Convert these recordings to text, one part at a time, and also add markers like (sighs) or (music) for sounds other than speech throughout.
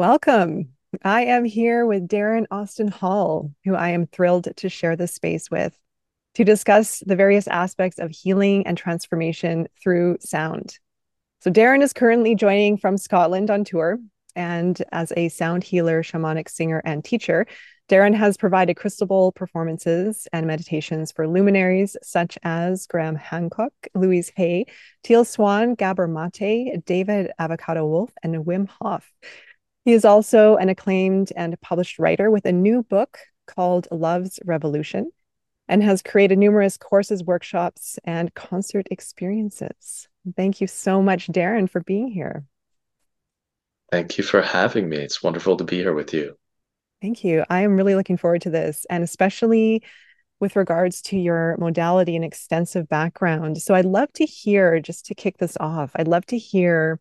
Welcome. I am here with Darren Austin Hall, who I am thrilled to share this space with to discuss the various aspects of healing and transformation through sound. So, Darren is currently joining from Scotland on tour. And as a sound healer, shamanic singer, and teacher, Darren has provided crystal bowl performances and meditations for luminaries such as Graham Hancock, Louise Hay, Teal Swan, Gabor Mate, David Avocado Wolfe, and Wim Hof. He is also an acclaimed and published writer with a new book called Love's Revolution and has created numerous courses, workshops, and concert experiences. Thank you so much, Darren, for being here. Thank you for having me. It's wonderful to be here with you. Thank you. I am really looking forward to this, and especially with regards to your modality and extensive background. So I'd love to hear, just to kick this off, I'd love to hear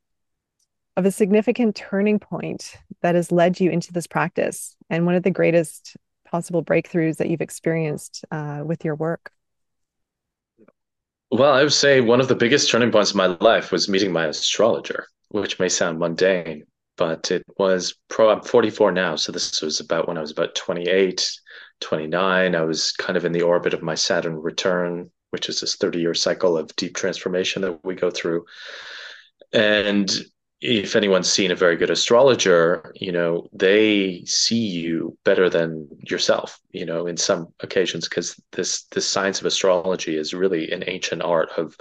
of a significant turning point that has led you into this practice and one of the greatest possible breakthroughs that you've experienced uh, with your work. Well, I would say one of the biggest turning points in my life was meeting my astrologer, which may sound mundane, but it was pro. I'm 44 now, so this was about when I was about 28, 29. I was kind of in the orbit of my Saturn return, which is this 30 year cycle of deep transformation that we go through. And if anyone's seen a very good astrologer, you know, they see you better than yourself, you know, in some occasions, because this this science of astrology is really an ancient art of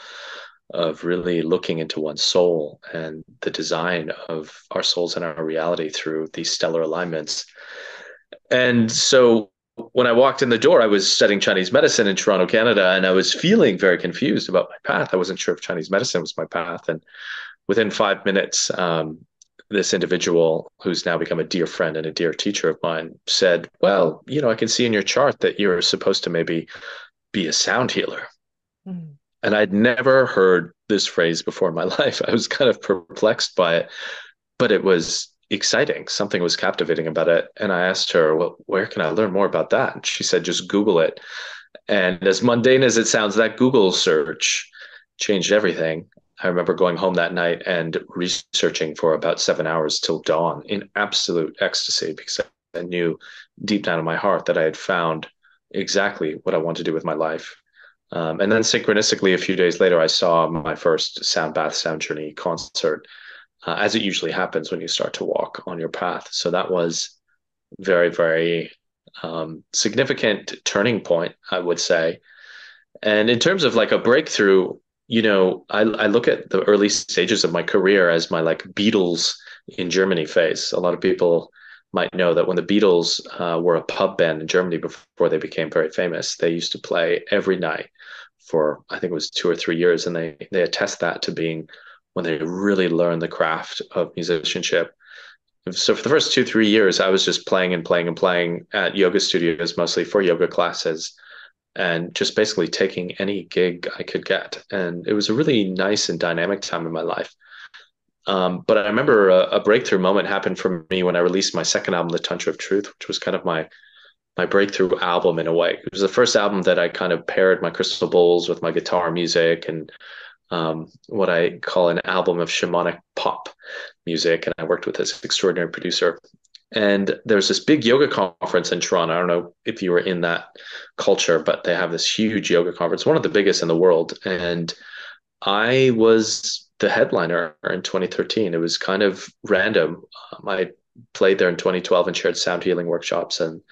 of really looking into one's soul and the design of our souls and our reality through these stellar alignments. And so when I walked in the door, I was studying Chinese medicine in Toronto, Canada, and I was feeling very confused about my path. I wasn't sure if Chinese medicine was my path. And within five minutes, um, this individual who's now become a dear friend and a dear teacher of mine said, Well, you know, I can see in your chart that you're supposed to maybe be a sound healer. Mm. And I'd never heard this phrase before in my (laughs) life. I was kind of perplexed by it, but it was exciting. Something was captivating about it. And I asked her, Well, where can I learn more about that? And she said, Just Google it. And as mundane as it sounds, that Google search changed everything. I remember going home that night and researching for about seven hours till dawn in absolute ecstasy because I knew deep down in my heart that I had found exactly what I wanted to do with my life. Um, and then synchronistically, a few days later, I saw my first Sound Bath Sound Journey concert, uh, as it usually happens when you start to walk on your path. So that was very, very um, significant turning point, I would say. And in terms of like a breakthrough, you know, I, I look at the early stages of my career as my like Beatles in Germany phase. A lot of people might know that when the Beatles uh, were a pub band in Germany before they became very famous, they used to play every night for I think it was two or three years, and they they attest that to being when they really learned the craft of musicianship. So for the first two three years, I was just playing and playing and playing at yoga studios, mostly for yoga classes and just basically taking any gig I could get. And it was a really nice and dynamic time in my life. Um, but I remember a, a, breakthrough moment happened for me when I released my second album, The Tantra of Truth, which was kind of my my breakthrough album in a way. It was the first album that I kind of paired my crystal bowls with my guitar music and um, what I call an album of shamanic pop music. And I worked with this extraordinary producer and there's this big yoga conference in Toronto. I don't know if you were in that culture, but they have this huge yoga conference, one of the biggest in the world. And I was the headliner in 2013. It was kind of random. Um, I played there in 2012 and shared sound healing workshops. And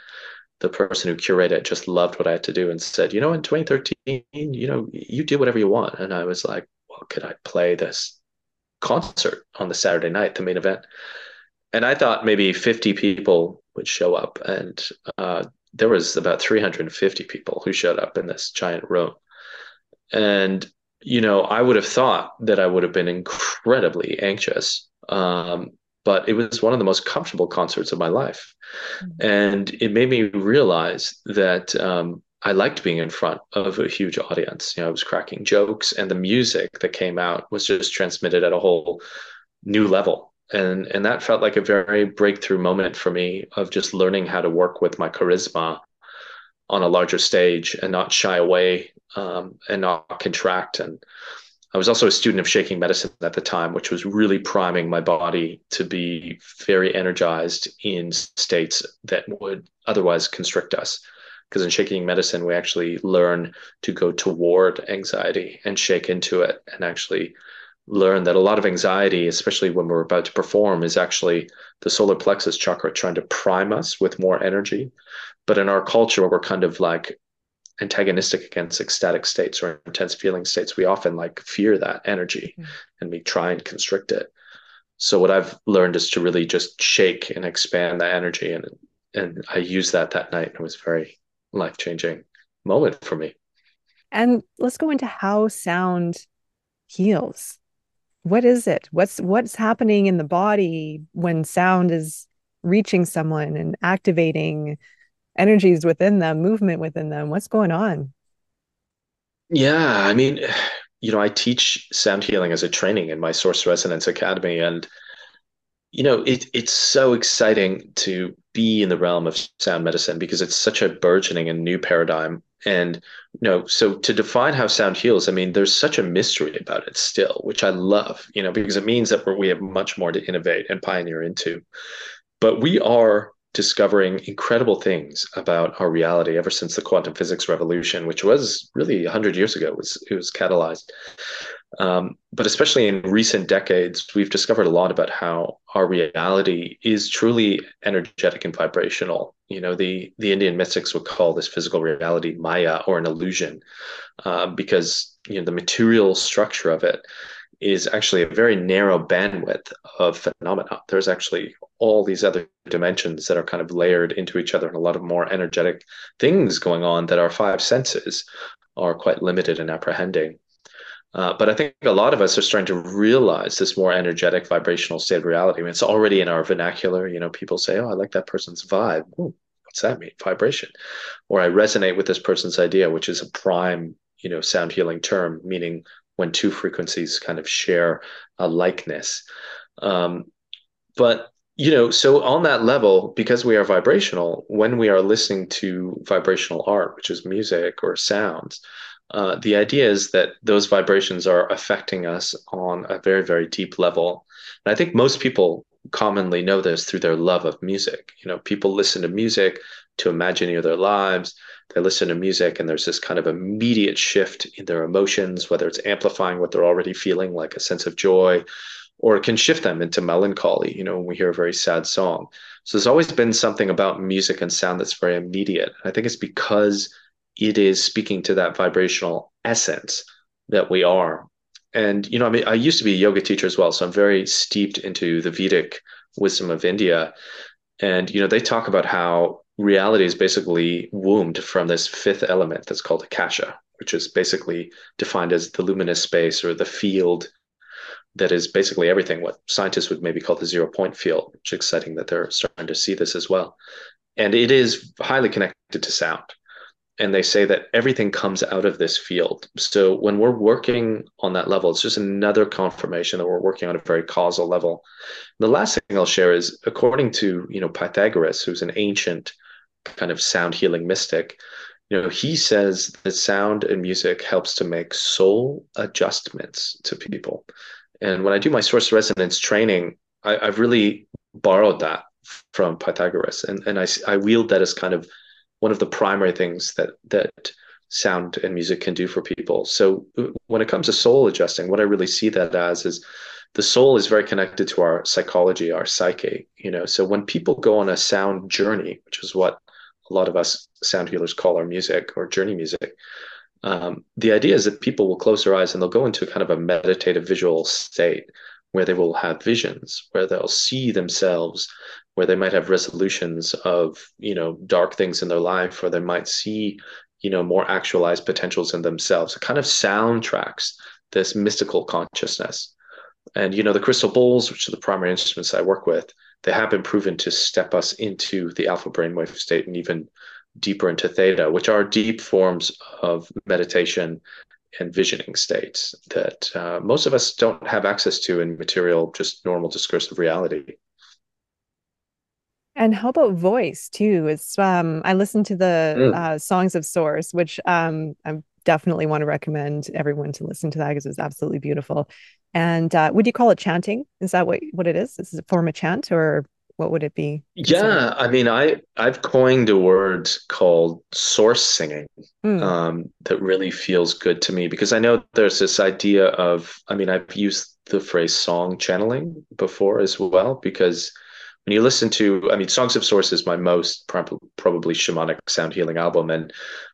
the person who curated it just loved what I had to do and said, you know, in 2013, you know, you do whatever you want. And I was like, well, could I play this concert on the Saturday night, the main event? And I thought maybe 50 people would show up, and uh, there was about 350 people who showed up in this giant room. And you know, I would have thought that I would have been incredibly anxious, um, but it was one of the most comfortable concerts of my life, mm-hmm. and it made me realize that um, I liked being in front of a huge audience. You know, I was cracking jokes, and the music that came out was just transmitted at a whole new level and and that felt like a very breakthrough moment for me of just learning how to work with my charisma on a larger stage and not shy away um, and not contract and I was also a student of shaking medicine at the time, which was really priming my body to be very energized in states that would otherwise constrict us. Because in shaking medicine, we actually learn to go toward anxiety and shake into it and actually learn that a lot of anxiety, especially when we're about to perform, is actually the solar plexus chakra trying to prime us with more energy. But in our culture, we're kind of like antagonistic against ecstatic states or intense feeling states, we often like fear that energy mm. and we try and constrict it. So what I've learned is to really just shake and expand that energy, and and I used that that night. It was a very life changing moment for me. And let's go into how sound heals. What is it? What's what's happening in the body when sound is reaching someone and activating energies within them, movement within them. What's going on? Yeah, I mean, (sighs) you know, I teach sound healing as a training in my Source Resonance Academy, and you know, it it's so exciting to be in the realm of sound medicine because it's such a burgeoning and new paradigm. And you know, so to define how sound heals, I mean, there's such a mystery about it still, which I love, you know, because it means that we have much more to innovate and pioneer into. But we are discovering incredible things about our reality ever since the quantum physics revolution, which was really 100 years ago, was, it was catalyzed. Um, but especially in recent decades, we've discovered a lot about how our reality is truly energetic and vibrational. You know, the, the Indian mystics would call this physical reality Maya or an illusion uh, because, you know, the material structure of it is actually a very narrow bandwidth of phenomena. There's actually all these other dimensions that are kind of layered into each other and a lot of more energetic things going on that our five senses are quite limited in apprehending. Uh, but I think a lot of us are starting to realize this more energetic vibrational state of reality. I mean, it's already in our vernacular. You know, people say, "Oh, I like that person's vibe." Ooh, what's that mean? Vibration, or I resonate with this person's idea, which is a prime, you know, sound healing term, meaning when two frequencies kind of share a likeness. Um, but you know, so on that level, because we are vibrational, when we are listening to vibrational art, which is music or sounds, uh, the idea is that those vibrations are affecting us on a very, very deep level. And I think most people commonly know this through their love of music. You know, people listen to music to imagine their lives. They listen to music, and there's this kind of immediate shift in their emotions, whether it's amplifying what they're already feeling, like a sense of joy, or it can shift them into melancholy, you know, when we hear a very sad song. So there's always been something about music and sound that's very immediate. I think it's because it is speaking to that vibrational essence that we are. And, you know, I mean, I used to be a yoga teacher as well. So I'm very steeped into the Vedic wisdom of India. And, you know, they talk about how reality is basically wombed from this fifth element that's called akasha, which is basically defined as the luminous space or the field that is basically everything what scientists would maybe call the zero point field, which is exciting that they're starting to see this as well. And it is highly connected to sound. And they say that everything comes out of this field. So when we're working on that level, it's just another confirmation that we're working on a very causal level. The last thing I'll share is according to, you know, Pythagoras, who's an ancient kind of sound healing mystic, you know, he says that sound and music helps to make soul adjustments to people. And when I do my source resonance training, I, have really borrowed that from Pythagoras, and and I I wield that as kind of one of the primary things that that sound and music can do for people. So when it comes to soul adjusting, what I really see that as is the soul is very connected to our psychology, our psyche. You know, so when people go on a sound journey, which is what a lot of us sound healers call our music or journey music, um, the idea is that people will close their eyes and they'll go into kind of a meditative visual state where they will have visions, where they'll see themselves, where they might have resolutions of, you know, dark things in their life, or they might see, you know, more actualized potentials in themselves. It kind of soundtracks this mystical consciousness. And, you know, the crystal bowls, which are the primary instruments I work with, they have been proven to step us into the alpha brainwave state and even deeper into theta, which are deep forms of meditation and visioning states that uh, most of us don't have access to in material, just normal discursive reality. And how about voice too? It's um, I listened to the mm. uh, songs of Source, which um, I'm definitely want to recommend everyone to listen to that because it's absolutely beautiful. And uh, would you call it chanting? Is that what what it is? Is it a form of chant, or what would it be? Yeah, I mean, I I've coined a word called source singing mm. um, that really feels good to me because I know there's this idea of. I mean, I've used the phrase song channeling before as well because when you listen to, I mean, Songs of Source is my most prob- probably shamanic sound healing album, and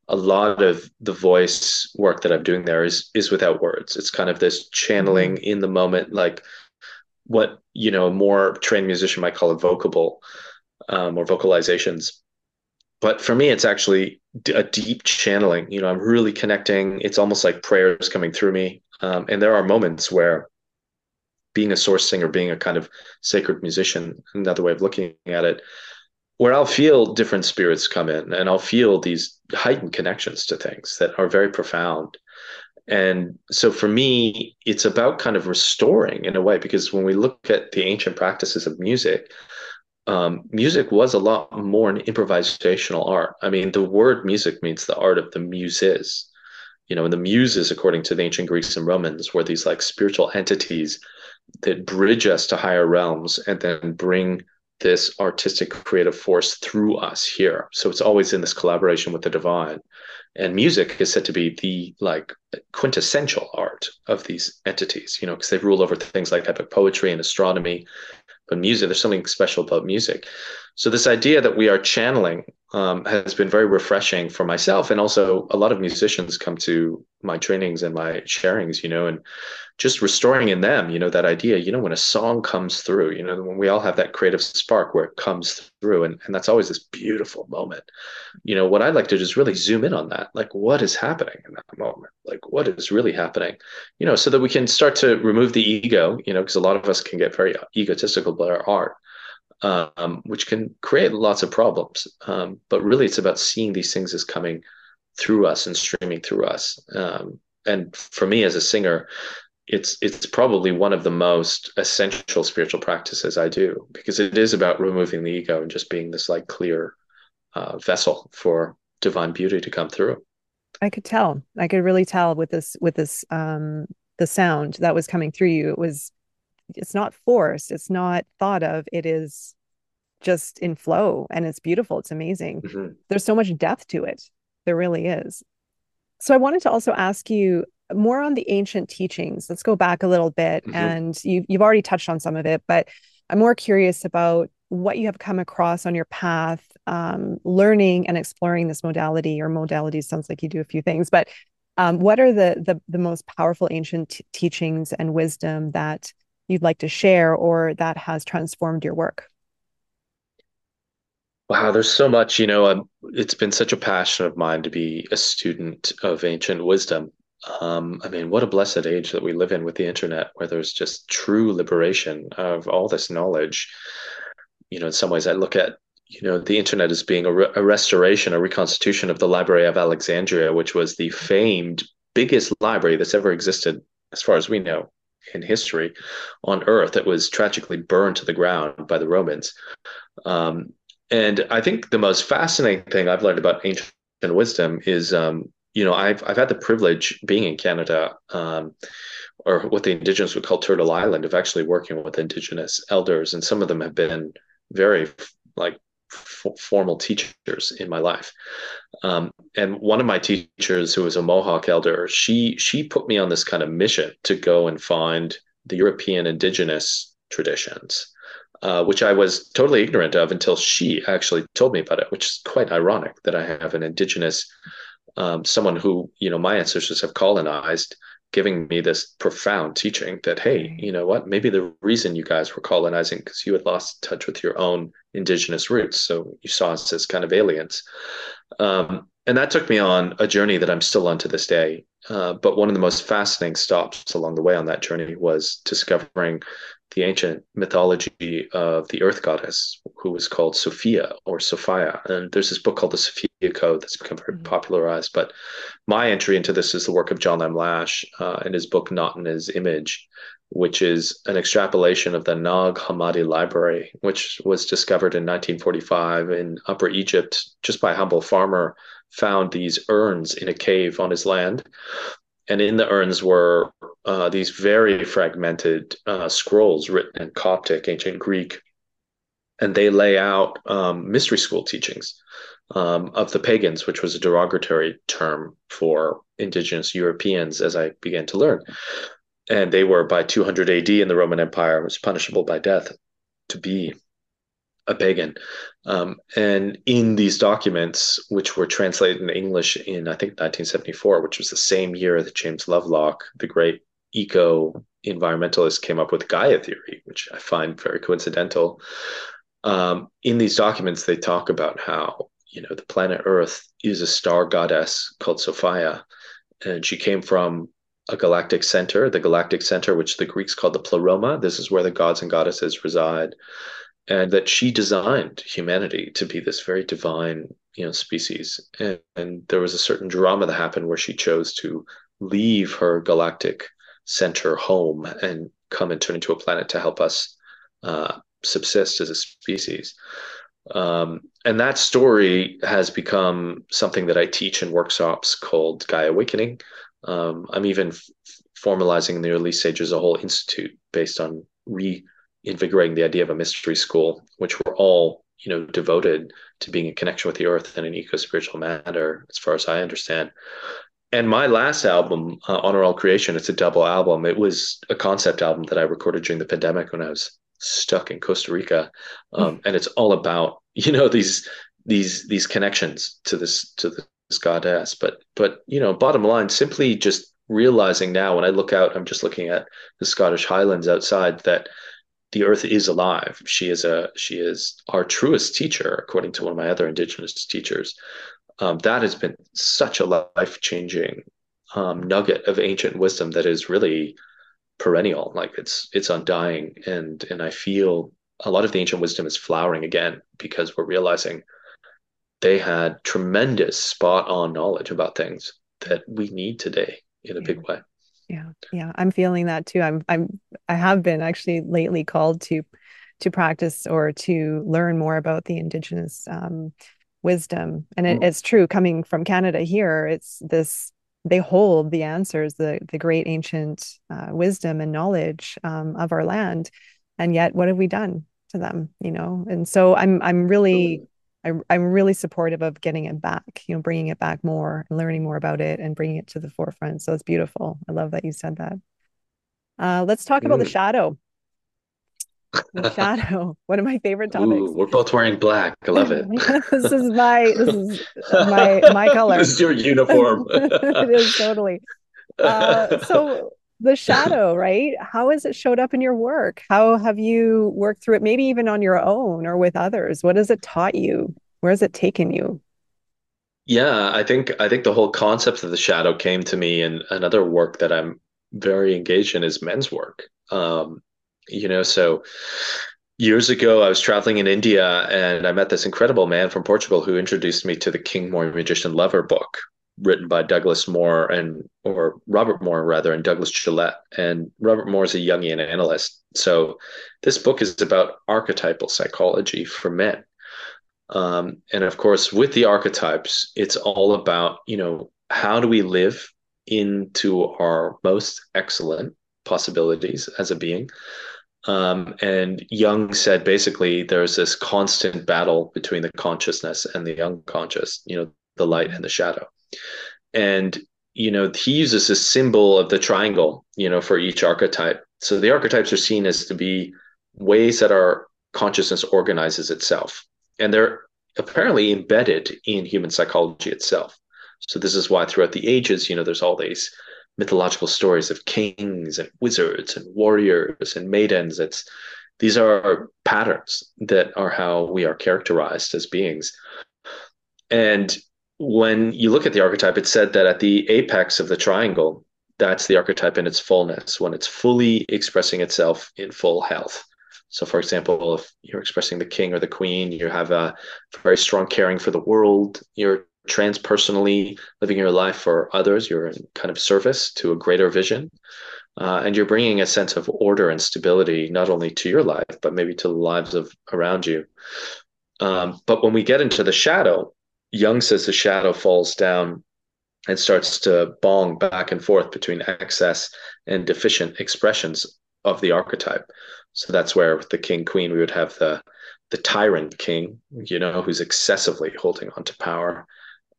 a lot of the voice work that I'm doing there is is without words. It's kind of this channeling mm-hmm. in the moment, like what you know, a more trained musician might call a vocable um, or vocalizations. But for me, it's actually a deep channeling. You know, I'm really connecting. It's almost like prayers coming through me. Um, and there are moments where being a source singer, being a kind of sacred musician, another way of looking at it, where I'll feel different spirits come in and I'll feel these heightened connections to things that are very profound. And so for me, it's about kind of restoring in a way, because when we look at the ancient practices of music, um, music was a lot more an improvisational art. I mean, the word music means the art of the muses. You know, and the muses, according to the ancient Greeks and Romans, were these like spiritual entities that bridge us to higher realms and then bring this artistic creative force through us here. So it's always in this collaboration with the divine. And music is said to be the like quintessential art of these entities you know because they rule over things like epic poetry and astronomy. But music there's something special about music so this idea that we are channeling um, has been very refreshing for myself. And also a lot of musicians come to my trainings and my sharings you know and just restoring in them you know that idea you know when a song comes through you know when we all have that creative spark where it comes through. And, and that's always this beautiful moment. You know what i'd like to just really zoom in on that like what is happening in that moment? Like what is really happening? You know so that we can start to remove the ego you know because a lot of us can get very egotistical about our art um, which can create lots of problems. Um, but really, it's about seeing these things as coming through us and streaming through us. Um, and for me, as a singer, it's it's probably one of the most essential spiritual practices I do because it is about removing the ego and just being this like clear uh, vessel for divine beauty to come through. I could tell. I could really tell with this with this um the sound that was coming through you. It was it's not forced it's not thought of it is just in flow and it's beautiful it's amazing. Mm-hmm. there's so much depth to it. There really is. So i wanted to also ask you more on the ancient teachings. Let's go back a little bit mm-hmm. and you, you've already touched on some of it but i'm more curious about what you have come across on your path um, learning and exploring this modality. Or modality sounds like you do a few things but um, what are the, the the most powerful ancient t- teachings and wisdom that you'd like to share or that has transformed your work? Wow, there's so much, you know, um, it's been such a passion of mine to be a student of ancient wisdom. Um, I mean, what a blessed age that we live in with the internet, where there's just true liberation of all this knowledge. You know, in some ways, I look at you know the internet as being a, re- a restoration, a reconstitution of the Library of Alexandria, which was the famed biggest library that's ever existed, as far as we know, in history on Earth that was tragically burned to the ground by the Romans. Um, and I think the most fascinating thing I've learned about ancient wisdom is, um, you know, I've I've had the privilege being in Canada, um, or what the Indigenous would call Turtle Island, of actually working with Indigenous elders, and some of them have been very like f- formal teachers in my life. Um, and one of my teachers, who was a Mohawk elder, she she put me on this kind of mission to go and find the European indigenous traditions, uh, which I was totally ignorant of until she actually told me about it, which is quite ironic that I have an indigenous, um, someone who you know my ancestors have colonized, giving me this profound teaching that hey you know what? Maybe the reason you guys were colonizing because you had lost touch with your own indigenous roots. So you saw us as kind of aliens um, and that took me on a journey that i'm still on to this day. Uh, but one of the most fascinating stops along the way on that journey was discovering the ancient mythology of the earth goddess who was called sophia or sophia. And there's this book called the sophia code that's become very mm-hmm. popularized but my entry into this is the work of john lamb lash uh, in his book not in his image which is an extrapolation of the Nag Hammadi library, which was discovered in 1945 in Upper Egypt just by a humble farmer, found these urns in a cave on his land. And in the urns were uh, these very fragmented uh, scrolls written in Coptic, ancient Greek, and they lay out um, mystery school teachings um, of the pagans, which was a derogatory term for indigenous Europeans, as I began to learn. And they were by 200 AD in the Roman Empire, was punishable by death to be a pagan. Um, and in these documents, which were translated in English in, I think, 1974, which was the same year that James Lovelock, the great eco environmentalist, came up with Gaia theory, which I find very coincidental. Um, in these documents, they talk about how you know the planet Earth is a star goddess called Sophia, and she came from a galactic center, the galactic center, which the Greeks called the pleroma. This is where the gods and goddesses reside, and that she designed humanity to be this very divine, you know, species. And, and there was a certain drama that happened where she chose to leave her galactic center home and come and turn into a planet to help us uh, subsist as a species. Um, and that story has become something that I teach in workshops called Gaia Awakening. Um, I'm even f- formalizing in the early stages a whole institute based on reinvigorating the idea of a mystery school, which we're all you know devoted to being in connection with the earth in an eco spiritual manner, as far as I understand. And my last album, uh, Honor All Creation, it's a double album. It was a concept album that I recorded during the pandemic when I was stuck in Costa Rica, um, and it's all about you know these these these connections to this to this goddess. But but you know, bottom line, simply just realizing now when I look out, I'm just looking at the Scottish Highlands outside that the earth is alive. She is a she is our truest teacher, according to one of my other indigenous teachers. Um, that has been such a life changing um, nugget of ancient wisdom that is really perennial like it's it's undying and and i feel a lot of the ancient wisdom is flowering again because we're realizing they had tremendous spot on knowledge about things that we need today in a yeah. big way yeah yeah i'm feeling that too i'm i'm i have been actually lately called to to practice or to learn more about the indigenous um, wisdom and it, mm. it's true coming from canada here it's this they hold the answers, the the great ancient uh, wisdom and knowledge um, of our land, and yet what have we done to them? You know, and so I'm I'm really I, I'm really supportive of getting it back. You know, bringing it back more, and learning more about it, and bringing it to the forefront. So it's beautiful. I love that you said that. Uh, let's talk mm. about the shadow the (laughs) shadow one of my favorite topics Ooh, we're both wearing black i love it (laughs) this is my this is my my (laughs) color this is your uniform it is totally uh, so the (laughs) shadow right? How has it showed up in your work? How have you worked through it maybe even on your own or with others? What has it taught you? Where has it taken you? Yeah i think i think the whole concept of the shadow came to me in another work that i'm very engaged in is men's work. Um, you know so years ago i was traveling in india and i met this incredible man from portugal who introduced me to the king warrior magician lover book written by douglas moore and or robert moore rather and douglas gillette. And robert moore is a jungian analyst. So this book is about archetypal psychology for men. Um, and of course with the archetypes it's all about you know how do we live into our most excellent possibilities as a being? Um, and Jung said basically there's this constant battle between the consciousness and the unconscious, you know, the light and the shadow. And, you know, he uses a symbol of the triangle, you know, for each archetype. So the archetypes are seen as to be ways that our consciousness organizes itself. And they're apparently embedded in human psychology itself. So this is why throughout the ages, you know, there's all these mythological stories of kings and wizards and warriors and maidens. It's these are patterns that are how we are characterized as beings. And when you look at the archetype, it's said that at the apex of the triangle, that's the archetype in its fullness, when it's fully expressing itself in full health. So, for example, if you're expressing the king or the queen, you have a very strong caring for the world. You're transpersonally living your life for others. You're in kind of service to a greater vision. uh, and you're bringing a sense of order and stability not only to your life but maybe to the lives of around you um, but when we get into the shadow jung says the shadow falls down and starts to bong back and forth between excess and deficient expressions of the archetype so that's where with the king queen we would have the the tyrant king you know who's excessively holding on to power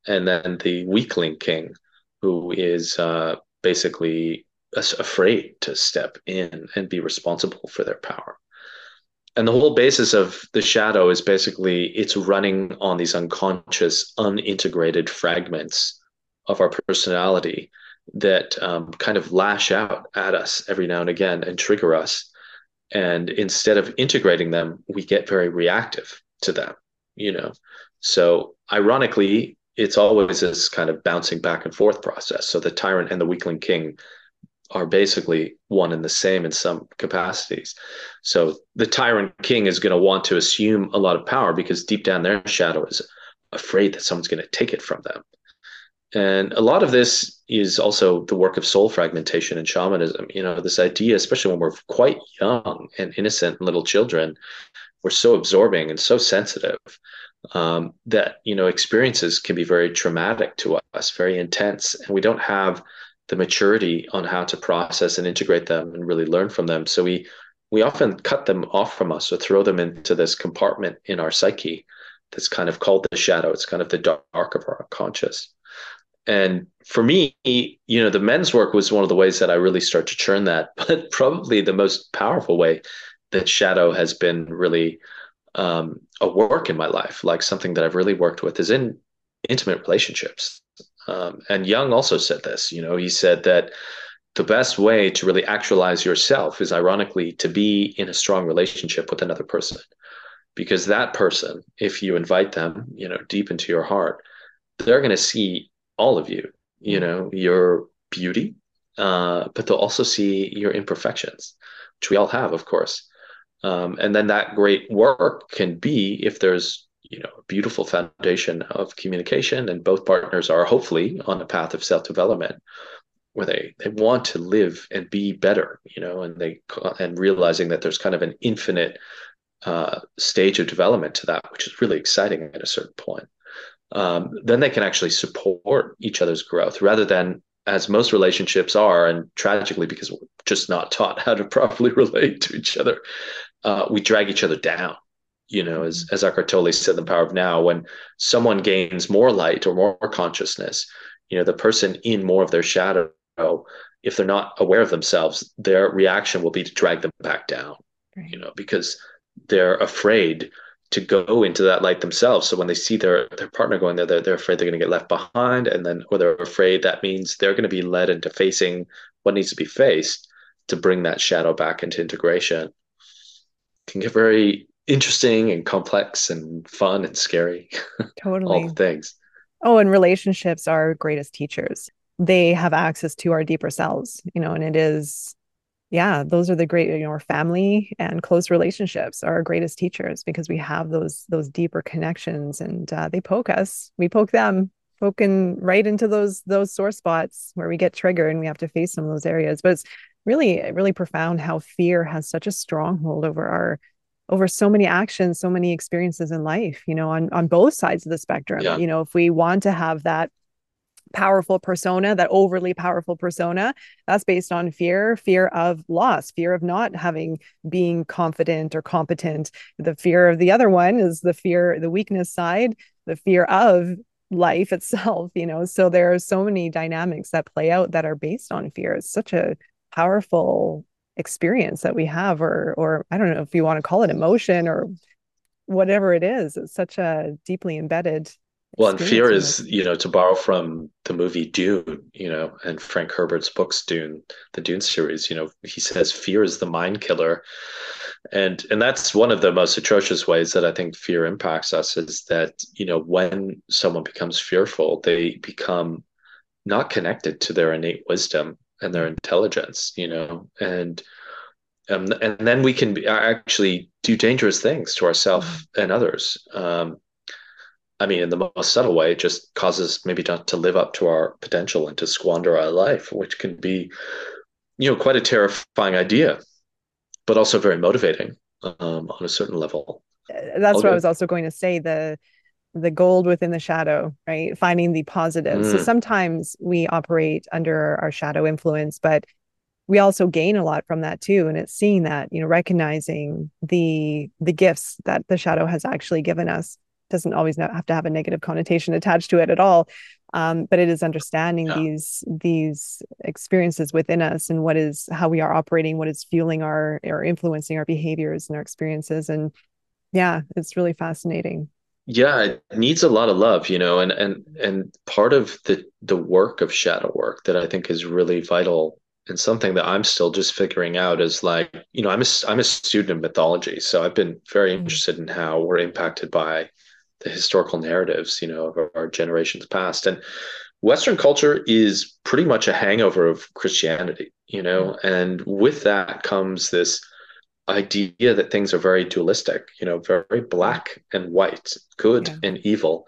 and then the weakling king who is uh, basically afraid to step in and be responsible for their power. And the whole basis of the shadow is basically it's running on these unconscious, unintegrated fragments of our personality that um, kind of lash out at us every now and again and trigger us. And instead of integrating them, we get very reactive to them, you know. So ironically, it's always this kind of bouncing back and forth process. So the tyrant and the weakling king are basically one and the same in some capacities. So the tyrant king is going to want to assume a lot of power because deep down their shadow is afraid that someone's going to take it from them. And a lot of this is also the work of soul fragmentation and shamanism. You know, this idea, especially when we're quite young and innocent little children, we're so absorbing and so sensitive um, that you know experiences can be very traumatic to us, very intense, and we don't have the maturity on how to process and integrate them and really learn from them. So we we often cut them off from us or throw them into this compartment in our psyche that's kind of called the shadow. It's kind of the dark of our unconscious. And for me, you know, the men's work was one of the ways that I really start to churn that, (laughs) but probably the most powerful way that shadow has been really um, a work in my life, like something that I've really worked with, is in intimate relationships. Um, and Jung also said this. You know, he said that the best way to really actualize yourself is, ironically, to be in a strong relationship with another person, because that person, if you invite them, you know, deep into your heart, they're going to see all of you. You know, your beauty, uh, but they'll also see your imperfections, which we all have, of course. Um, and then that great work can be if there's you know a beautiful foundation of communication and both partners are hopefully on a path of self-development where they they want to live and be better you know and they and realizing that there's kind of an infinite uh, stage of development to that which is really exciting at a certain point um, then they can actually support each other's growth rather than as most relationships are and tragically because we're just not taught (laughs) how to properly (laughs) relate to each other uh, we drag each other down. You know, as mm-hmm. as Eckhart Tolle said in The Power of Now, when someone gains more light or more consciousness, you know, the person in more of their shadow, if they're not aware of themselves, their reaction will be to drag them back down. Right. You know, because they're afraid to go into that light themselves. So when they see their their partner going there, they're, they're afraid they're going to get left behind, and then or they're afraid that means they're going to be led into facing what needs to be faced to bring that shadow back into integration can get very interesting and complex and fun and scary. (laughs) Totally. All the things. Oh, and relationships are greatest teachers. They have access to our deeper selves, you know, and it is, yeah, those are the great, you know, our family and close relationships are our greatest teachers because we have those those deeper connections and uh, they poke us, we poke them, poking right into those those sore spots where we get triggered and we have to face some of those areas. But it's really really profound how fear has such a stronghold over our over so many actions so many experiences in life you know on on both sides of the spectrum. Yeah. you know if we want to have that powerful persona that overly powerful persona that's based on fear fear of loss fear of not having being confident or competent. The fear of the other one is the fear the weakness side the fear of life (laughs) itself you know. So there are so many dynamics that play out that are based on fear. It's such a powerful experience that we have or or I don't know if you want to call it emotion or whatever it is it's such a deeply embedded well and fear is you know to borrow from the movie dune you know and frank herbert's books dune the dune series you know he says fear is the mind killer. And and that's one of the most atrocious ways that i think fear impacts us is that you know when someone becomes fearful they become not connected to their innate wisdom and their intelligence, you know, and um, and then we can be, actually do dangerous things to ourselves mm-hmm. and others. Um, I mean, in the most subtle way, it just causes maybe not to live up to our potential and to squander our life, which can be you know, quite a terrifying idea, but also very motivating um, on a certain level. That's what I was also going to say. The the gold within the shadow, right? Finding the positive. Mm. So sometimes we operate under our shadow influence, but we also gain a lot from that too. And it's seeing that, you know, recognizing the the gifts that the shadow has actually given us doesn't always have to have a negative connotation attached to it at all. Um, but it is understanding yeah. these these experiences within us and what is how we are operating, what is fueling our or influencing our behaviors and our experiences. And yeah, it's really fascinating yeah it needs a lot of love you know and and and part of the the work of shadow work that i think is really vital and something that i'm still just figuring out is like you know i'm a i'm a student of mythology so i've been very mm-hmm. interested in how we're impacted by the historical narratives you know of our generations past and western culture is pretty much a hangover of christianity you know mm-hmm. and with that comes this idea that things are very dualistic, you know, very black and white, good yeah. and evil.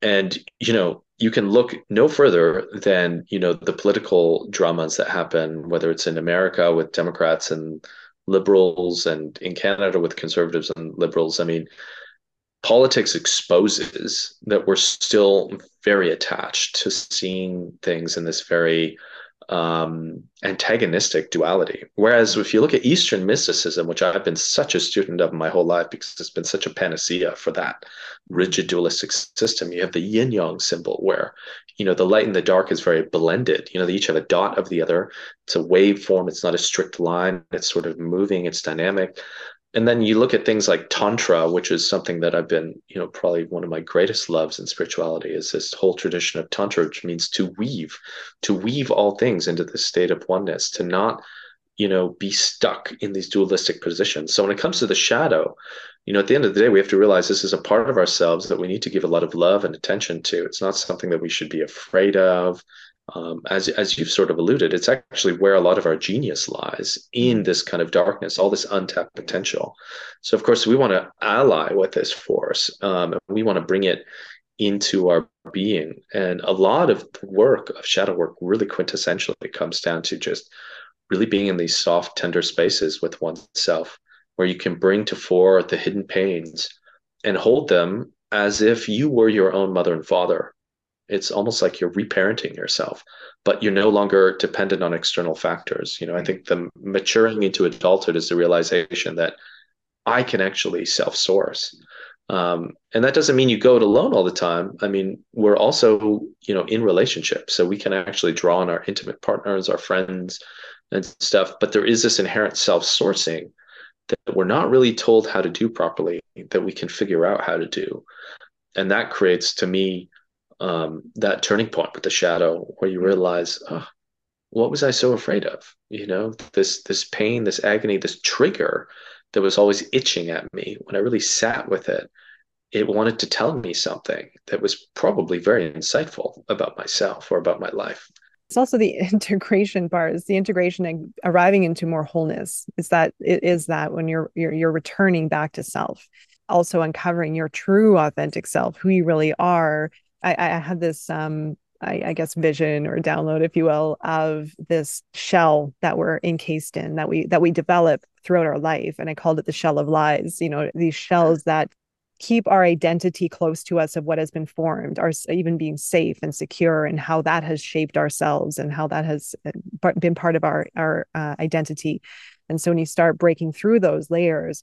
And, you know, you can look no further than, you know, the political dramas that happen, whether it's in America with Democrats and liberals and in Canada with conservatives and liberals. I mean, politics exposes that we're still very attached to seeing things in this very um, antagonistic duality. Whereas if you look at Eastern mysticism, which I've been such a student of my whole life because it's been such a panacea for that rigid dualistic system, you have the yin yang symbol where, you know, the light and the dark is very blended. You know, they each have a dot of the other. It's a waveform, it's not a strict line, it's sort of moving, it's dynamic and then you look at things like tantra which is something that i've been you know probably one of my greatest loves in spirituality is this whole tradition of tantra which means to weave to weave all things into the state of oneness to not you know be stuck in these dualistic positions. So when it comes to the shadow you know at the end of the day we have to realize this is a part of ourselves that we need to give a lot of love and attention to. It's not something that we should be afraid of um, as as you've sort of alluded, it's actually where a lot of our genius lies in mm-hmm. this kind of darkness, all this untapped potential. So, of course, we want to ally with this force. Um, we want to bring it into our being, and a lot of the work of shadow work really quintessentially comes down to just really being in these soft, tender spaces with oneself, where you can bring to fore the hidden pains and hold them as if you were your own mother and father it's almost like you're reparenting yourself but you're no longer dependent on external factors. You know i think the maturing into adulthood is the realization that i can actually self-source. Um, and that doesn't mean you go it alone all the time. I mean we're also you know in relationships so we can actually draw on our intimate partners our friends and stuff but there is this inherent self-sourcing that we're not really told how to do properly that we can figure out how to do. And that creates to me um, that turning point with the shadow where you realize, oh, what was I so afraid of? You know, this this pain, this agony, this trigger that was always itching at me. When I really sat with it, it wanted to tell me something that was probably very insightful about myself or about my life. It's also the (laughs) integration part. Is the integration and arriving into more wholeness. Is that it is that when you're you're you're returning back to self, also uncovering your true authentic self, who you really are, I, I had this um I, I, guess vision or download, if you will, of this shell that we're encased in, that we that we develop throughout our life. And I called it the shell of lies, you know, these shells that keep our identity close to us of what has been formed, our even being safe and secure, and how that has shaped ourselves and how that has uh, been part of our our uh, identity. And so when you start breaking through those layers,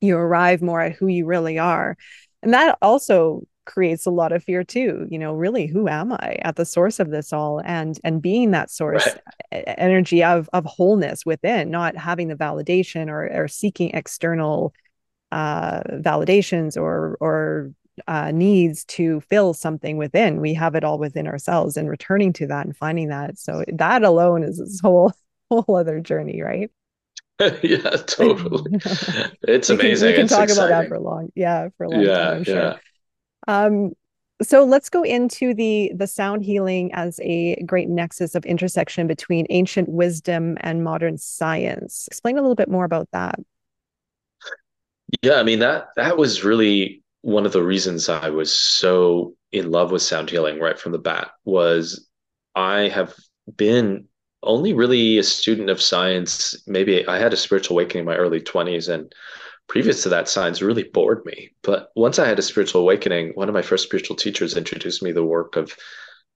you arrive more at who you really are. And that also creates a lot of fear too you know really who am i at the source of this all? And and being that source right. energy of of wholeness within not having the validation or or seeking external uh validations or or uh, needs to fill something within. We have it all within ourselves and returning to that and finding that. So that alone is this whole (laughs) whole other journey right? (laughs) Yeah (laughs) totally. It's amazing we can, we can talk exciting. about that for a long yeah for a long yeah, time I'm sure. Um, so let's go into the the sound healing as a great nexus of intersection between ancient wisdom and modern science. Explain a little bit more about that. Yeah, I mean that that was really one of the reasons I was so in love with sound healing right from the bat was I have been only really a student of science. Maybe I had a spiritual awakening in my early 20s, and previous to that, science really bored me. But once I had a spiritual awakening, one of my first spiritual teachers introduced me to the work of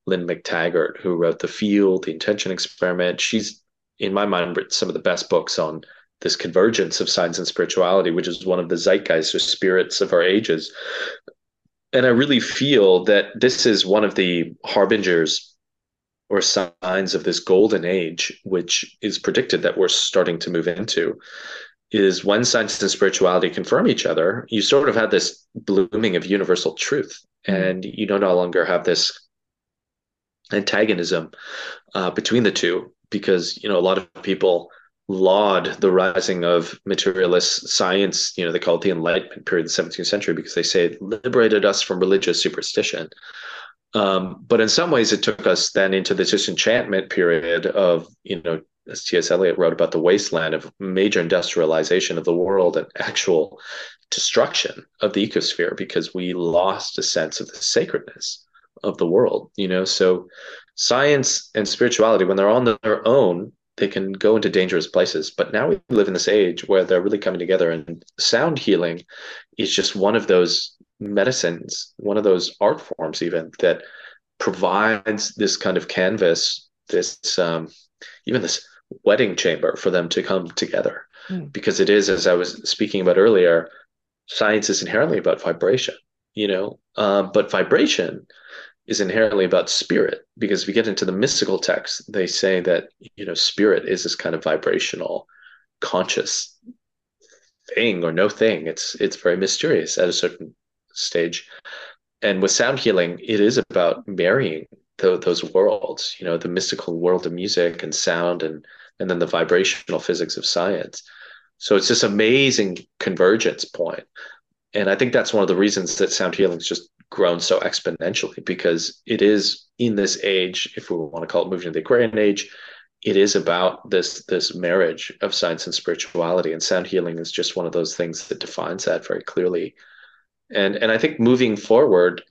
Lynne McTaggart, who wrote The Field, The Intention Experiment. She's, in my mind, some of the best books on this convergence of science and spirituality, which is one of the zeitgeists or spirits of our ages. And I really feel that this is one of the harbingers or signs of this golden age, which is predicted that we're starting to move into, is when science and spirituality confirm each other, you sort of have this blooming of universal truth. Mm-hmm. And you no longer have this antagonism uh, between the two because you know a lot of people laud the rising of materialist science you know they call it the enlightenment period of the 17th century because they say it liberated us from religious superstition um, but in some ways it took us then into this disenchantment period of you know as ts eliot wrote about the wasteland of major industrialization of the world and actual destruction of the ecosphere because we lost a sense of the sacredness of the world you know? So science and spirituality when they're on their own they can go into dangerous places. But now we live in this age where they're really coming together and sound healing is just one of those medicines one of those art forms even that provides this kind of canvas this um, even this wedding chamber for them to come together. Mm. because it is as i was speaking about earlier science is inherently about vibration you know? Um, but vibration is inherently about spirit because if you get into the mystical texts they say that you know spirit is this kind of vibrational conscious thing or no thing. It's it's very mysterious at a certain stage. And with sound healing it is about marrying the, those worlds you know the mystical world of music and sound and and then the vibrational physics of science. So it's this amazing convergence point. And i think that's one of the reasons that sound healing is just grown so exponentially because it is in this age, if we want to call it moving to the Aquarian age, it is about this this marriage of science and spirituality, and sound healing is just one of those things that defines that very clearly. And and I think moving forward,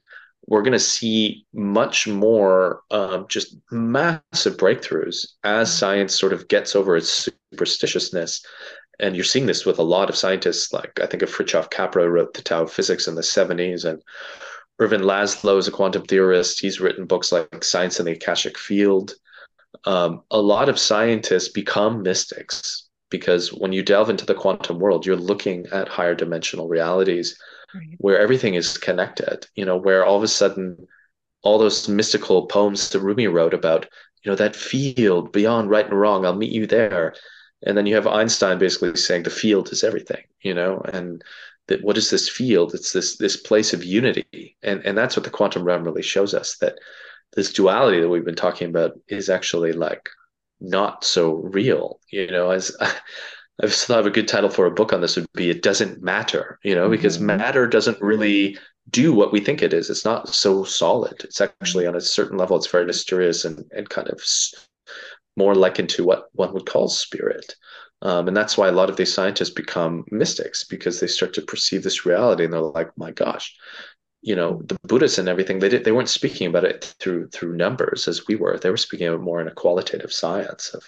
we're going to see much more um, just massive breakthroughs as science sort of gets over its superstitiousness. And you're seeing this with a lot of scientists, like I think of Fritjof Capra wrote the Tao of Physics in the 70s, and Ervin Laszlo is a quantum theorist. He's written books like Science in the Akashic Field. Um, a lot of scientists become mystics because when you delve into the quantum world, you're looking at higher dimensional realities right. where everything is connected, you know, where all of a sudden all those mystical poems that Rumi wrote about, you know, that field beyond right and wrong, I'll meet you there. And then you have Einstein basically saying the field is everything, you know, and that what is this field? It's this this place of unity, and and that's what the quantum realm really shows us that this duality that we've been talking about is actually like not so real. You know, as (laughs) I still have a good title for a book on this would be "It Doesn't Matter," you know, mm-hmm. because matter doesn't really do what we think it is. It's not so solid. It's actually on a certain level, it's very mysterious and and kind of more likened to what one would call spirit. Um, and that's why a lot of these scientists become mystics because they start to perceive this reality and they're like, my gosh, you know, the Buddhists and everything, they did, they weren't speaking about it through through numbers as we were. They were speaking about more in a qualitative science of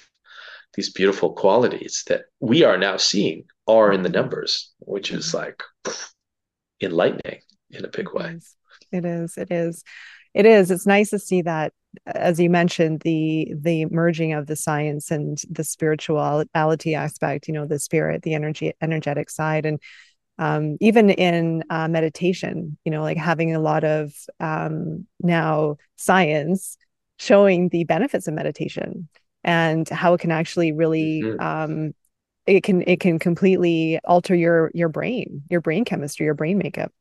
these beautiful qualities that we are now seeing are in the numbers, which is mm-hmm. like enlightening in a big way. It is. It is it is it's nice to see that as you mentioned the the merging of the science and the spirituality aspect you know the spirit the energy energetic side and um, even in uh, meditation you know like having a lot of um, now science showing the benefits of meditation and how it can actually really mm-hmm. um, it can it can completely alter your your brain your brain chemistry your brain makeup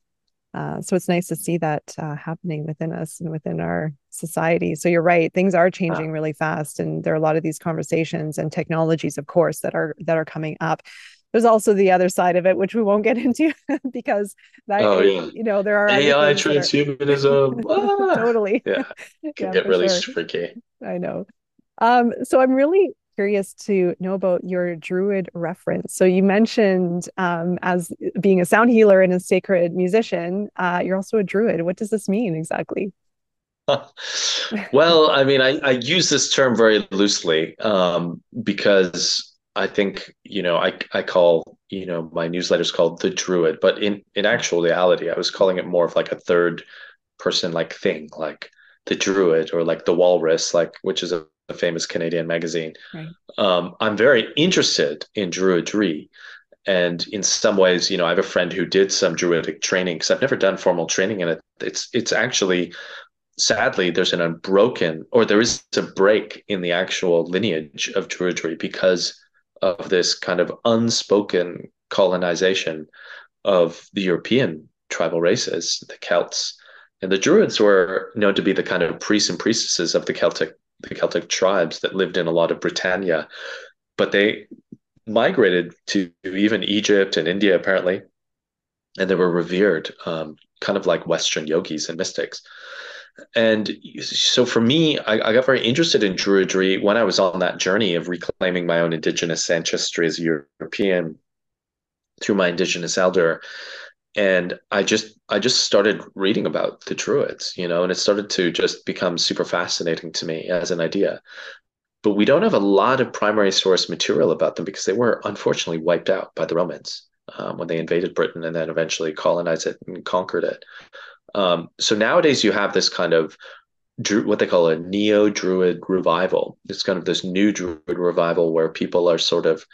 uh, so it's nice to see that uh, happening within us and within our society. So you're right; things are changing really fast, and there are a lot of these conversations and technologies, of course, that are that are coming up. There's also the other side of it, which we won't get (laughs) into because that, oh, yeah. you know there are AI transhumanism. Are... (laughs) totally, yeah, (laughs) can yeah, get really sure. freaky. I know. Um, so I'm really curious to know about your druid reference. So you mentioned um, as being a sound healer and a sacred musician, uh, you're also a druid. What does this mean exactly? (laughs) well, I mean, I, I use this term very loosely um, because I think, you know, I, I call, you know, my newsletter is called The Druid, but in, in actual reality, I was calling it more of like a third person like thing, like The Druid or like The Walrus, like which is a, a famous Canadian magazine. Right. Um, I'm very interested in Druidry. And in some ways, you know, I have a friend who did some Druidic training because I've never done formal training in it. It's it's actually sadly, there's an unbroken, or there is a break in the actual lineage of Druidry because of this kind of unspoken colonization of the European tribal races, the Celts. And the Druids were known to be the kind of priests and priestesses of the Celtic, the Celtic tribes that lived in a lot of Britannia, but they migrated to even Egypt and India apparently, and they were revered, um, kind of like Western yogis and mystics. And so for me, I, I, got very interested in Druidry when I was on that journey of reclaiming my own indigenous ancestry as a European through my indigenous elder. And I just I just started reading about the Druids, you know, and it started to just become super fascinating to me as an idea. But we don't have a lot of primary source material about them because they were unfortunately wiped out by the Romans um, when they invaded Britain and then eventually colonized it and conquered it. Um, so nowadays you have this kind of what they call a neo druid revival. It's kind of this new druid revival where people are sort of,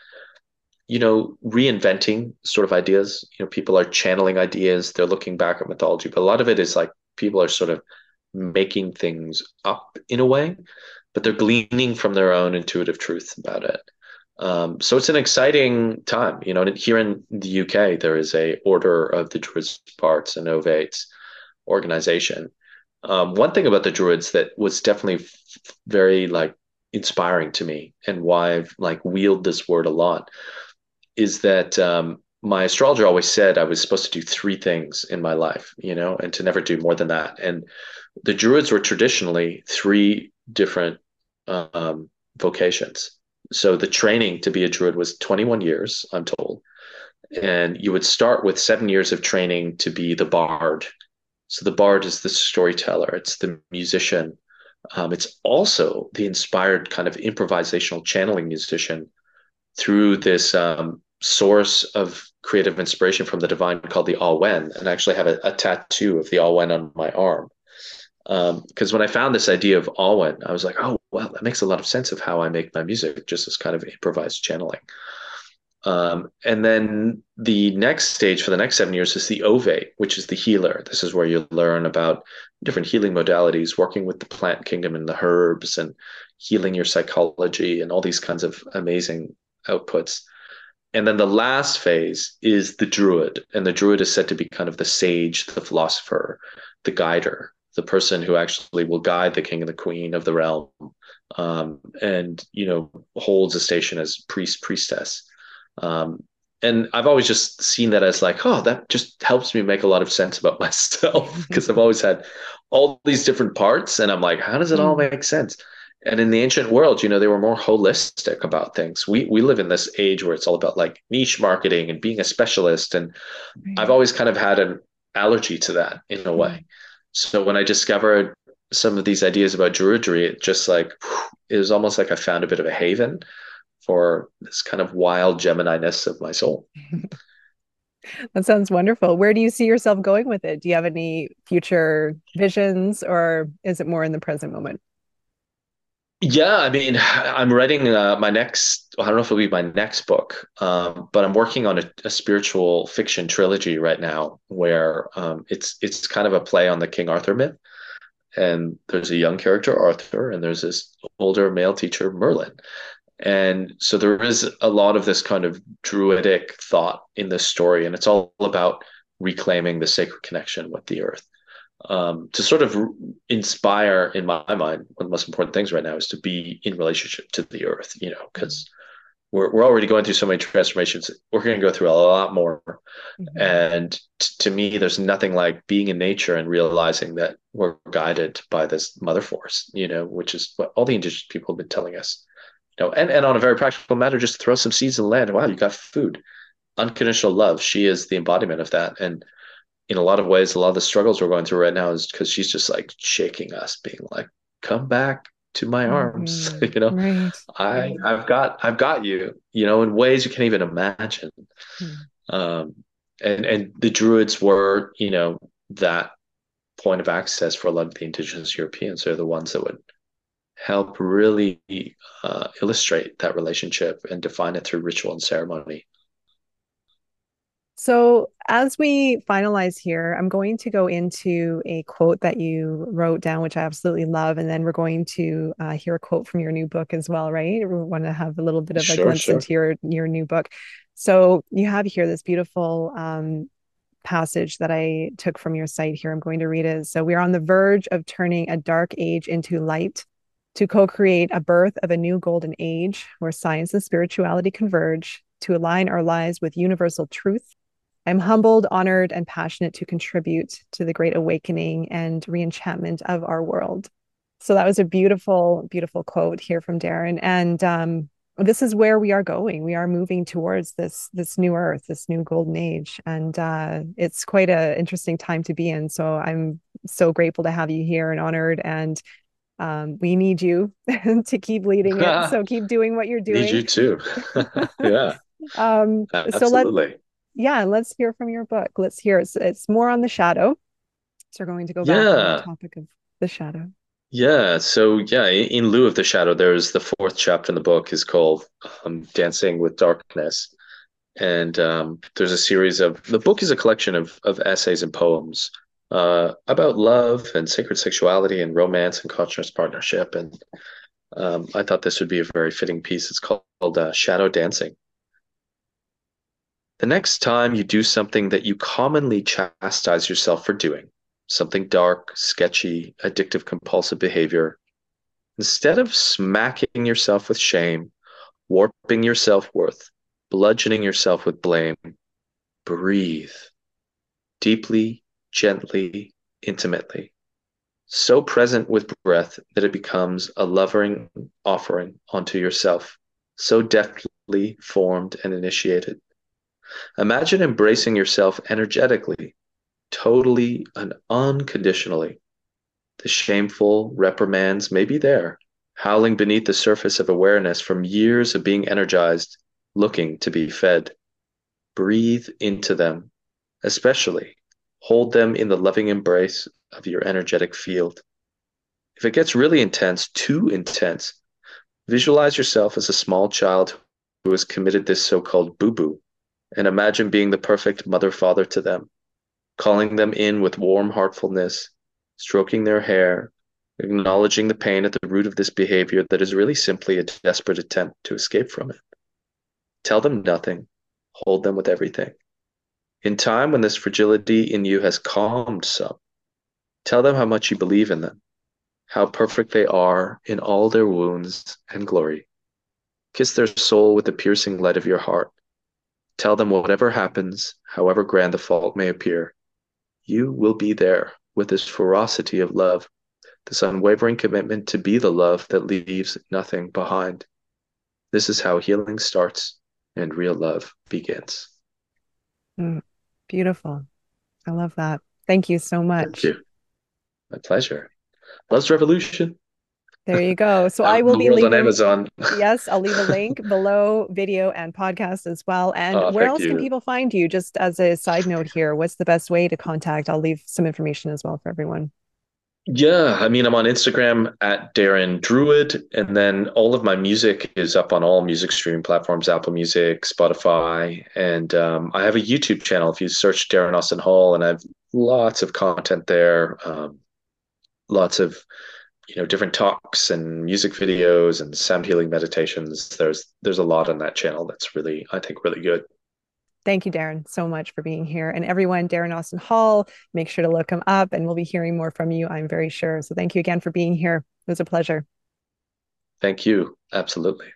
you know, reinventing sort of ideas. You know, people are channeling ideas. They're looking back at mythology, but a lot of it is like people are sort of making things up in a way, but they're gleaning from their own intuitive truth about it. Um, so it's an exciting time. You know, here in the UK, there is a Order of the Druids Bards and Ovates organization. Um, one thing about the Druids that was definitely very like inspiring to me, and why I've like wield this word a lot, is that um, my astrologer always said I was supposed to do three things in my life, you know, and to never do more than that. And the Druids were traditionally three different um, vocations. So the training to be a Druid was 21 years, I'm told. And you would start with seven years of training to be the bard so the bard is the storyteller, it's the musician. Um, it's also the inspired kind of improvisational channeling musician through this um, source of creative inspiration from the divine called the Awen. And I actually have a, a tattoo of the Awen on my arm. Because um, when I found this idea of Awen, I was like, oh, well, that makes a lot of sense of how I make my music, just as kind of improvised channeling. Um, and then the next stage for the next seven years is the ovate, which is the healer. This is where you learn about different healing modalities, working with the plant kingdom and the herbs and healing your psychology and all these kinds of amazing outputs. And then the last phase is the druid. And the druid is said to be kind of the sage, the philosopher, the guider, the person who actually will guide the king and the queen of the realm um, and, you know, holds a station as priest, priestess. Um, and I've always just seen that as like, oh, that just helps me make a lot of sense about (laughs) myself because I've always had all these different parts, and I'm like, how does it all mm. make sense? And in the ancient world, you know, they were more holistic about things. We we live in this age where it's all about like niche marketing and being a specialist, and right. I've always kind of had an allergy to that in a way. Mm-hmm. So when I discovered some of these ideas about druidry, it just like it was almost like I found a bit of a haven for this kind of wild Gemini-ness of my soul. (laughs) that sounds wonderful. Where do you see yourself going with it? Do you have any future visions or is it more in the present moment? Yeah, I mean, I'm writing uh, my next, I don't know if it'll be my next book, um, but I'm working on a, a, spiritual fiction trilogy right now where um, it's it's kind of a play on the King Arthur myth. And there's a young character, Arthur, and there's this older male teacher, Merlin. And so there is a lot of this kind of druidic thought in this story, and it's all about reclaiming the sacred connection with the earth. Um, to sort of inspire, in my mind, one of the most important things right now is to be in relationship to the earth, you know, because we're, we're already going through so many transformations. We're going to go through a lot more. Mm-hmm. And t- to me, there's nothing like being in nature and realizing that we're guided by this mother force, you know, which is what all the indigenous people have been telling us you know, and, and on a very practical matter, just throw some seeds in the land. Wow, you got food. Unconditional love. She is the embodiment of that. And in a lot of ways, a lot of the struggles we're going through right now is because she's just like shaking us, being like, "Come back to my arms," Mhm. (laughs) you know. Right. I I've got I've got you, you know, in ways you can't even imagine. Mm. Um, and and the Druids were, you know, that point of access for a lot of the indigenous Europeans. They're the ones that would help really uh, illustrate that relationship and define it through ritual and ceremony. So, as we finalize here, I'm going to go into a quote that you wrote down, which I absolutely love. And then we're going to uh, hear a quote from your new book as well, right? We want to have a little bit of a Sure, glimpse sure. into your, your new book. So, you have here this beautiful um, passage that I took from your site here. I'm going to read it. So, we are on the verge of turning a dark age into light to co create a birth of a new golden age where science and spirituality converge to align our lives with universal truth I'm humbled, honored, and passionate to contribute to the great awakening and reenchantment of our world. So that was a beautiful, beautiful quote here from Darren. And um, this is where we are going. We are moving towards this this new earth, this new golden age, and uh, it's quite an interesting time to be in. So I'm so grateful to have you here and honored. And um, we need you (laughs) to keep leading it. (laughs) So keep doing what you're doing. Need you too. (laughs) yeah. Um, so let Absolutely. Yeah, let's hear from your book. Let's hear it's it's more on the shadow. So we're going to go back to the topic of the shadow. Yeah. So yeah, in, in lieu of the shadow, there's the fourth chapter in the book is called um, Dancing with Darkness. And um, there's a series of the book is a collection of of essays and poems uh, about love and sacred sexuality and romance and conscious partnership. And um, I thought this would be a very fitting piece. It's called uh, Shadow Dancing. The next time you do something that you commonly chastise yourself for doing, something dark, sketchy, addictive, compulsive behavior, instead of smacking yourself with shame, warping your self worth, bludgeoning yourself with blame, breathe deeply, gently, intimately, so present with breath that it becomes a loving offering onto yourself, so deftly formed and initiated. Imagine embracing yourself energetically, totally and unconditionally. The shameful reprimands may be there, howling beneath the surface of awareness from years of being energized, looking to be fed. Breathe into them, especially hold them in the loving embrace of your energetic field. If it gets really intense, too intense, visualize yourself as a small child who has committed this so called boo boo and imagine being the perfect mother father to them, calling them in with warm heartfulness, stroking their hair, acknowledging the pain at the root of this behavior that is really simply a desperate attempt to escape from it. Tell them nothing, hold them with everything. In time, when this fragility in you has calmed some, tell them how much you believe in them, how perfect they are in all their wounds and glory. Kiss their soul with the piercing light of your heart Tell them whatever happens, however grand the fault may appear, you will be there with this ferocity of love, this unwavering commitment to be the love that leaves nothing behind. This is how healing starts and real love begins. Mm, beautiful. I love that. Thank you so much. Thank you. My pleasure. Love's Revolution. There you go. So I will be world on leaving, Amazon. (laughs) yes, I'll leave a (laughs) link below video and podcast as well. And Oh, where else can people find you? Just as a side note here, what's the best way to contact? I'll leave some information as well for everyone. Yeah, I mean, I'm on Instagram at Darren Druid, and then all of my music is up on all music streaming platforms, Apple Music, Spotify, and um, I have a YouTube channel. If you search Darren Austin Hall, and I have lots of content there, um, lots of you know different talks and music videos and sound healing meditations. There's there's a lot on that channel that's really, I think, really good. Thank you, Darren, so much for being here. And everyone, Darren Austin Hall, make sure to look him up and we'll be hearing more from you, I'm very sure. So thank you again for being here. It was a pleasure. Thank you. Absolutely.